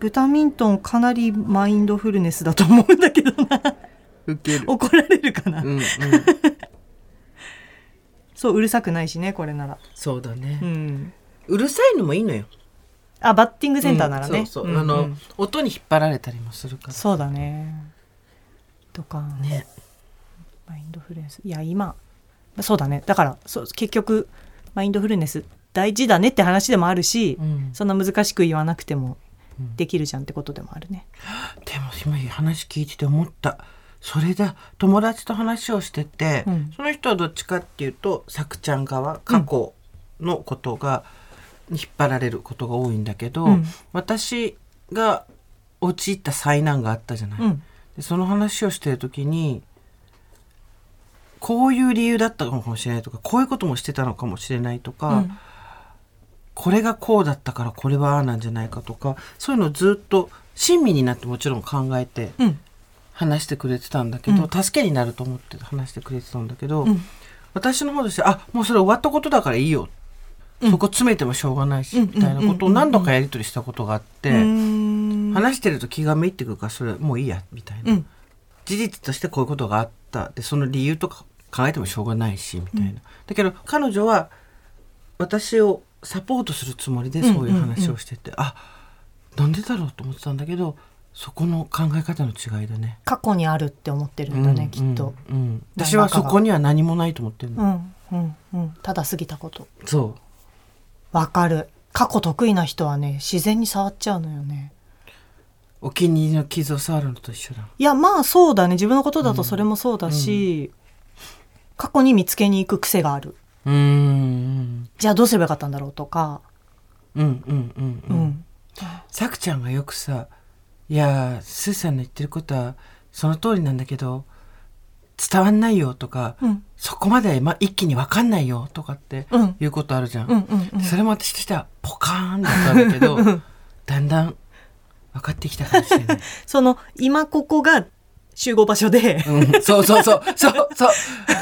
ブタミントンかなりマインドフルネスだと思うんだけどな。受ける。怒られるかな、うんうん。そううるさくないしねこれなら。そうだね、うん。うるさいのもいいのよ。あバッティングセンターならね、うんそうそう、んん。あの音に引っ張られたりもするから。そうだね。とか。ね。マインドフルネス。いや今。そうだね。だからそう結局マインドフルネス大事だねって話でもあるし、うん。そんな難しく言わなくてもうんできるじゃんってことでもあるね。でも今話聞いてて思った。それだ。友達と話をしてて、うん。その人はどっちかっていうとさくちゃん側過去のことが、に引っ張られることが多いんだけど、うん。私が陥った災難があったじゃない、うん。でその話をしてる時にこういう理由だったのかもしれないとかこういうこともしてたのかもしれないとか、うんこれがこうだったからこれはああなんじゃないかとかそういうのをずっと親身になってもちろん考えてうん。話してくれてたんだけど、うん。助けになると思って話してくれてたんだけど、うん。私の方としてあもうそれ終わったことだからいいよ、うん。そこ詰めてもしょうがないし、うんみたいなことを何度かやり取りしたことがあって、話してると気がめいってくるからそれもういいやみたいな、うん。事実としてこういうことがあった。でその理由とか考えてもしょうがないしみたいな、だけど彼女は私をサポートするつもりでそういう話をしてて、あなんでだろうと思ってたんだけどそこの考え方の違いだね。過去にあるって思ってるんだね、きっと。うんうん。私はそこには何もないと思ってるの、うんうんうん。ただ過ぎたこと。そわかる。過去得意な人はね自然に触っちゃうのよね。うお気に入りの傷を触るのと一緒だ。いやまあそうだね。自分のことだとそれもそうだし、過去に見つけに行く癖があるうーん。じゃあどうすればよかったんだろうとか。うんうんうんう、うん。んさくちゃんがよくさ「いやースーさんの言ってることはその通りなんだけど伝わんないよ」とか、うん。そこまで、ま、一気に分かんないよ」とかってうん。いうことあるじゃん。うんうんうん。それも私としてはポカーンだったんだけど だんだん分かってきたかもしれない。その今ここが集合場所で、うん、そうそうそうそうそう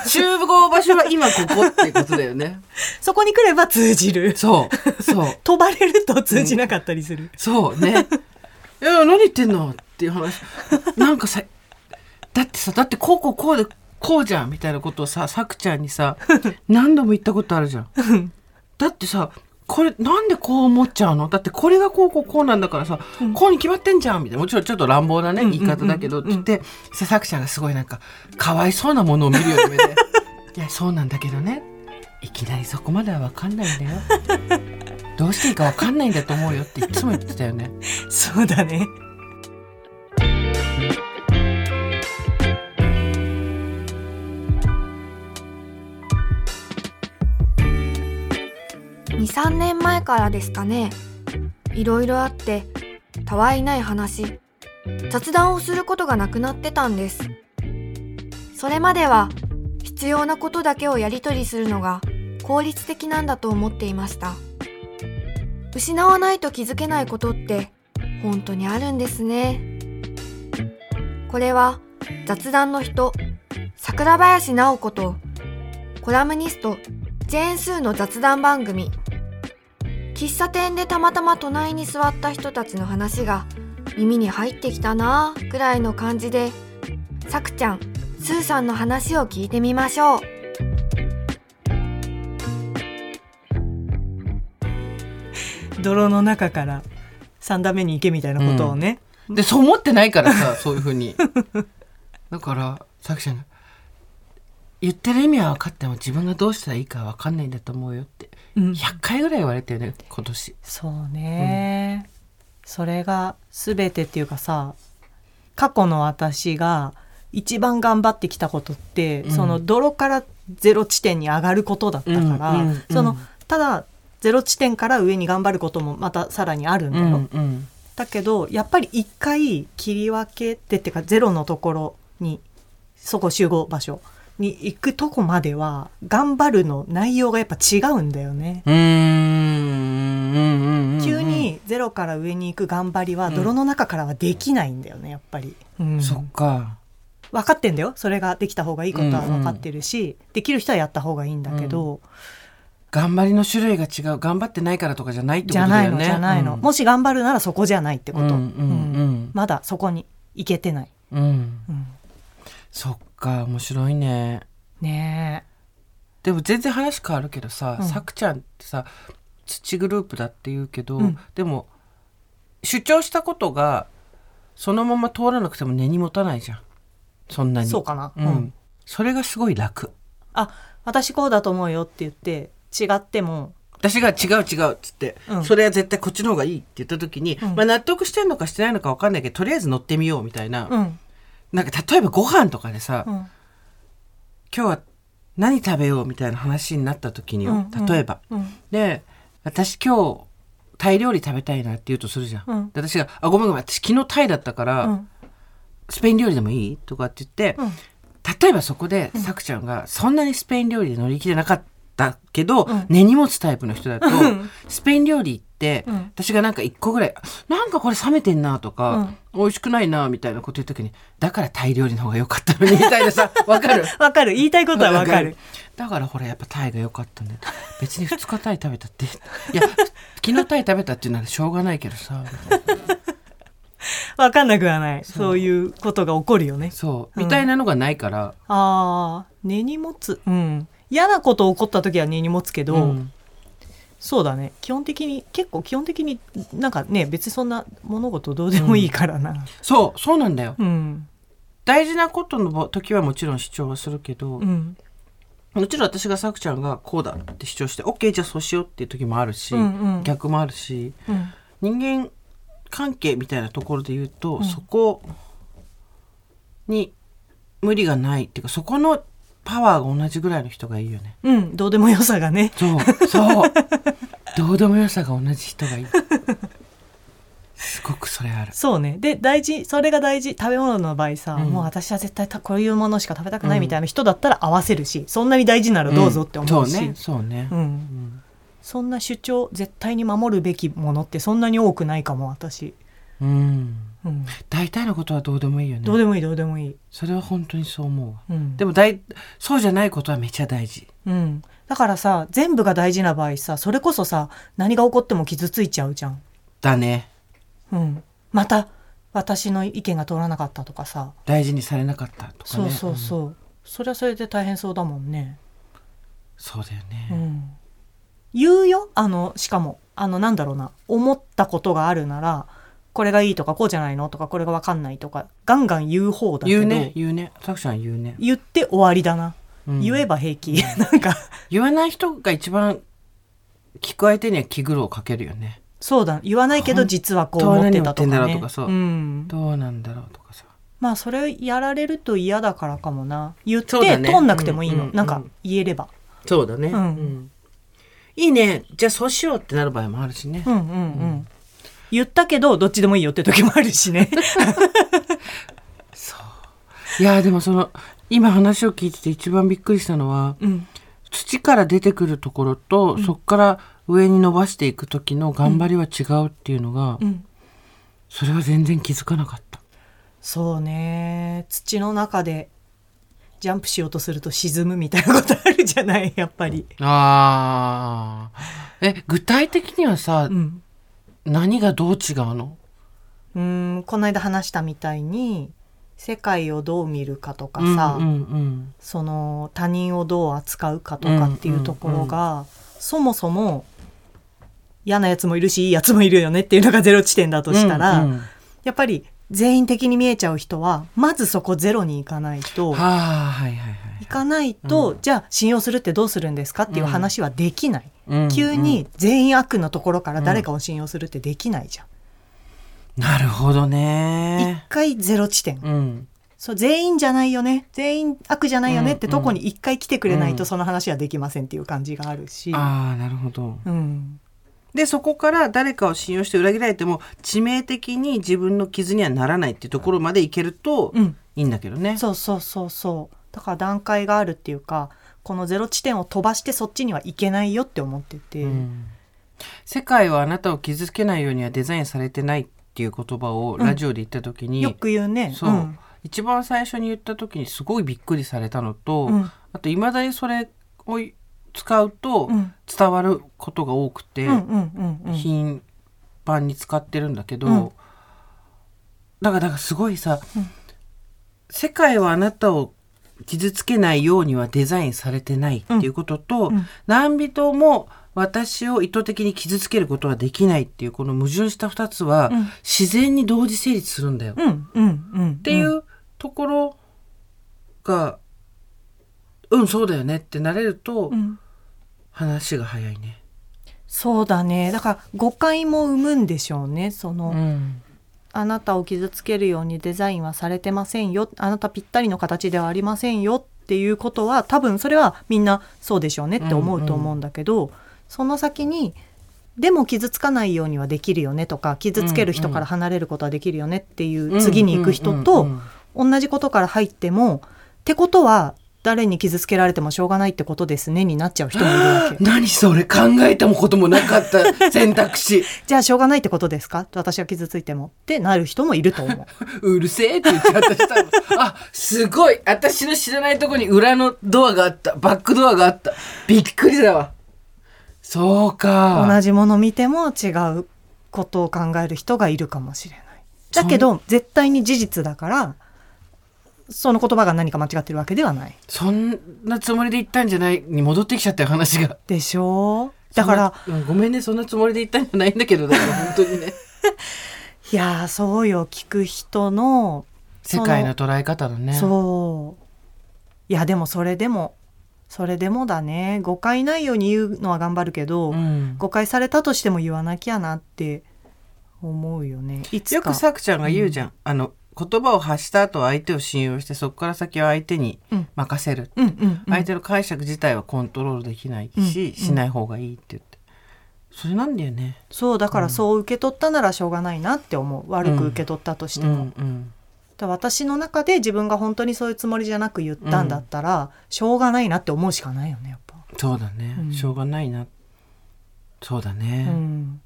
集合場所は今ここってことだよね。そこに来れば通じるそうそう飛ばれると通じなかったりする、そうね。いや、何言ってんのっていう話。なんかさ、だってさ、だってこうこうこうで、こうじゃんみたいなことをさ、さくちゃんにさ、何度も言ったことあるじゃん。だってさ、これなんでこう思っちゃうの？だってこれがこうこうこうなんだからさ、こうに決まってんじゃんみたいな。もちろんちょっと乱暴なね、うん言い方だけど、って言って、さ、さくちゃんがすごいなんか、かわいそうなものを見るような目で、いや、そうなんだけどね。いきなりそこまではわかんないんだよ。どうしていいかわかんないんだと思うよっていつも言ってたよね。そうだね23年前からですかね。いろいろあってたわいない話。雑談をすることがなくなってたんです。それまでは必要なことだけをやり取りするのが効率的なんだと思っていました。失わないと気づけないことって本当にあるんですね。これは雑談の人桜林直子とコラムニストジェーン・スーの雑談番組喫茶店でたまたま隣に座った人たちの話が耳に入ってきたなぁくらいの感じでさくちゃんスーさんの話を聞いてみましょう。泥の中から3段目に行けみたいなことをね、でそう思ってないからさそういうふうに。だからさくちゃんが言ってる意味は分かっても自分がどうしたらいいか分かんないんだと思うよって。うん100回ぐらい言われてるね今年。そうね、それが全てっていうかさ過去の私が一番頑張ってきたことって、うん。その泥からゼロ地点に上がることだったから、うんうんそのただゼロ地点から上に頑張ることもまたさらにあるんだよ、うんだけどやっぱり一回切り分けてっていうかゼロのところにそこ集合場所に行くとこまでは頑張るの内容がやっぱ違うんだよね。うーん。うんうん急にゼロから上に行く頑張りは泥の中からはできないんだよねやっぱり、うん。そっか。分かってんだよ。それができた方がいいことは分かってるし、できる人はやった方がいいんだけど、頑張りの種類が違う。頑張ってないからとかじゃないってことじゃないのだよねじゃないの、うんもし頑張るならそこじゃないってこと、うんうん。うん。まだそこに行けてない、うん。うん、そっか面白いね。ねでも全然話変わるけどさ、うん。さくちゃんってさ土グループだって言うけど、うん。でも主張したことがそのまま通らなくても根に持たないじゃん。そんなに。えそうかな、うん、それがすごい楽。あ私こうだと思うよって言って違っても。私が違う違うっつって、うん。それは絶対こっちの方がいいって言った時に、うん。まあ納得してんのかしてないのか分かんないけどとりあえず乗ってみようみたいな、うんなんか例えばご飯とかでさ、うん。今日は何食べようみたいな話になった時によ、うんうん。例えば。うん。で私今日タイ料理食べたいなって言うとするじゃん、うん。で私が「あごめんごめん私昨日タイだったから、うん。スペイン料理でもいい?」とかって言って、うん。例えばそこでさくちゃんがそんなにスペイン料理で乗り切れなかったけど、うん。根に持つタイプの人だと、うん。スペイン料理って、うん。私がなんか一個ぐらい「なんかこれ冷めてんな」とか、美味しくないな」みたいなこと言う時に「だからタイ料理の方が良かったのに」みたいなさ わかる？わかる。言いたいことはわかる。だからほらやっぱタイが良かったんだよ別に2日タイ食べたっていや 昨日タイ食べたっていうならしょうがないけどさみたいなわかんなくはない。そういうことが起こるよね。そう、うん。みたいなのがないから、あー根に持つ。うん。嫌なこと起こった時は根に持つけど、うんそうだね。基本的に結構基本的になんかね別にそんな物事どうでもいいからな。そうそうなんだよ。うん。大事なことの時はもちろん主張はするけど、うん。もちろん私がさくちゃんがこうだって主張して OK じゃあそうしようっていう時もあるし、うんうん。逆もあるしうん。人間関係みたいなところで言うと、うん。そこに無理がないっていうかそこのパワーが同じぐらいの人がいいよね。うんどうでもよさがね。そうそう。どうでもよさが同じ人がいい。すごくそれある。そうね。で大事それが大事。食べ物の場合さ、うん。もう私は絶対たこういうものしか食べたくないみたいな人だったら合わせるし、そんなに大事ならどうぞって思うし、そうね。そうね、うん。うん。そんな主張絶対に守るべきものってそんなに多くないかも私、うん。うん、大体のことはどうでもいいよね。どうでもいいどうでもいい、それは本当にそう思うわ。うん、でも大そうじゃないことはめちゃ大事。うん、だからさ全部が大事な場合さそれこそさ何が起こっても傷ついちゃうじゃん、だね。うん、また私の意見が通らなかったとかさ、大事にされなかったとかね。そうそうそう、それはそれで大変そうだもんね、そうだようね、ん、言うよ？あのしかも。あのなんだろうな。思ったことがあるならこれがいいとかこうじゃないのとかこれが分かんないとかガンガン言う方だけど言うね言うね。さくちゃん言うね、言って終わりだな、うん。言えば平気。なんか。言わない人が一番聞く相手には気苦労をかけるよね。そうだ。言わないけど実はこう思ってたとかね。とかさ。うん、どうなんだろうとかさ。まあそれやられると嫌だからかもな。言って、ね。通んなくてもいいの、うん。うん。なんか言えれば。そうだね、うん。いいね。じゃあそうしようってなる場合もあるしね、うんうんうん言ったけどどっちでもいいよって時もあるしね。いやーでもその今話を聞いてて一番びっくりしたのはうん。土から出てくるところと、そこから上に伸ばしていく時の頑張りは違うっていうのが、うん。それは全然気づかなかった。そうね。土の中でジャンプしようとすると沈むみたいなことあるじゃないやっぱり。あー。え具体的にはさ、うん何がどう違うの？うーんこの間話したみたいに世界をどう見るかとかさ、うんうんその他人をどう扱うかとかっていうところが、そもそも嫌なやつもいるしいいやつもいるよねっていうのがゼロ地点だとしたら、うんうん。やっぱり全員的に見えちゃう人はまずそこゼロに行かないと。はあはいはいはい行かないと、じゃあ信用するってどうするんですかっていう話はできない、うん。急に全員悪のところから誰かを信用するってできないじゃん、なるほど一ね回ゼロ地点、うん。そう全員じゃないよね。全員悪じゃないよねってうんとこに一回来てくれないうん。とその話はできませんっていう感じがあるし、ああなるほど。うん、でそこから誰かを信用して裏切られても致命的に自分の傷にはならないっていうところまでいけるとうん、いいんだけどね、そうそうそうそうだから段階があるっていうかこのゼロ地点を飛ばしてそっちにはいけないよって思ってて、うん。世界はあなたを傷つけないようにはデザインされてないっていう言葉をラジオで言った時に、よく言うね。そう、ん。一番最初に言った時にすごいびっくりされたのと、うん。あといまだにそれを使うとうん。伝わることが多くて、うんうんうんうん。頻繁に使ってるんだけど、うん。だからだからすごいさ、うん。世界はあなたを傷つけないようにはデザインされてないっていうことと、うん。何人も私を意図的に傷つけることはできないっていうこの矛盾した2つは、うん。自然に同時成立するんだよ。っていうところが、うん、そうだよねってなれると、うん。話が早いね。そうだね。だから誤解も生むんでしょうねその、うんあなたを傷つけるようにデザインはされてませんよ。あなたぴったりの形ではありませんよっていうことは多分それはみんなそうでしょうねって思うと思うんだけど、その先にでも傷つかないようにはできるよねとか傷つける人から離れることはできるよねっていう次に行く人とうんうんうん。同じことから入ってもってことは誰に傷つけられてもしょうがないってことですねになっちゃう人もいるわけ。何それ考えたこともなかった 選択肢。じゃあしょうがないってことですか？私が傷ついても。ってなる人もいると思う。うるせえって言っちゃったあすごい。私の知らないとこに裏のドアがあった。バックドアがあった。びっくりだわ。そうか。同じもの見ても違うことを考える人がいるかもしれない。だけど絶対に事実だからその言葉が何か間違ってるわけではない。そんなつもりで言ったんじゃないに戻ってきちゃったよ話が。でしょ？うだからうんごめんねそんなつもりで言ったんじゃないんだけどだから本当にね。いやーそうよ聞く人の世界の捉え方のね。そう。いやでもそれでもそれでもだね。誤解ないように言うのは頑張るけど、うん。誤解されたとしても言わなきゃなって思うよね。いつか。よくさくちゃんが言うじゃん、あの言葉を発した後は相手を信用してそこから先は相手にうん。任せる、うんうんうん。相手の解釈自体はコントロールできないし、うんしない方がいいって言って。それなんだよね。そうだからそう受け取ったならしょうがないなって思う。悪く受け取ったとしても、私の中で自分が本当にそういうつもりじゃなく言ったんだったら、しょうがないなって思うしかないよねやっぱ、そうだね、うん。しょうがないな。そうだうね、ん、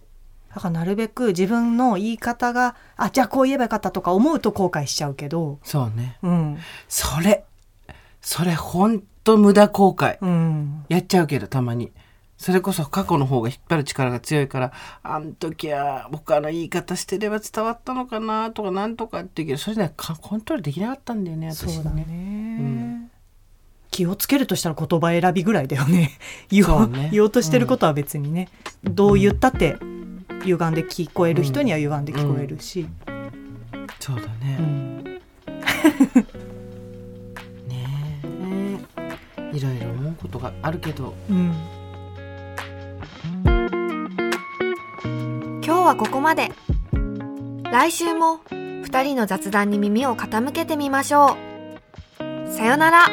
だからなるべく自分の言い方があじゃあこう言えばよかったとか思うと後悔しちゃうけど。そうね。うん。それそれほんと無駄後悔。うん。やっちゃうけどたまに。それこそ過去の方が引っ張る力が強いからあん時は僕あの言い方してれば伝わったのかなとかなんとかって言うけどそれねかコントロールできなかったんだよね私そうだね、ん。気をつけるとしたら言葉選びぐらいだよね。言おそううね。言おうとしてることは別にね、どう言ったって歪んで聞こえる人には歪んで聞こえるし、そうだうね、んねえ。いろいろ思うことがあるけど。うん。今日はここまで。来週も2人の雑談に耳を傾けてみましょう。さよなら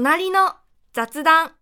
隣の雑談。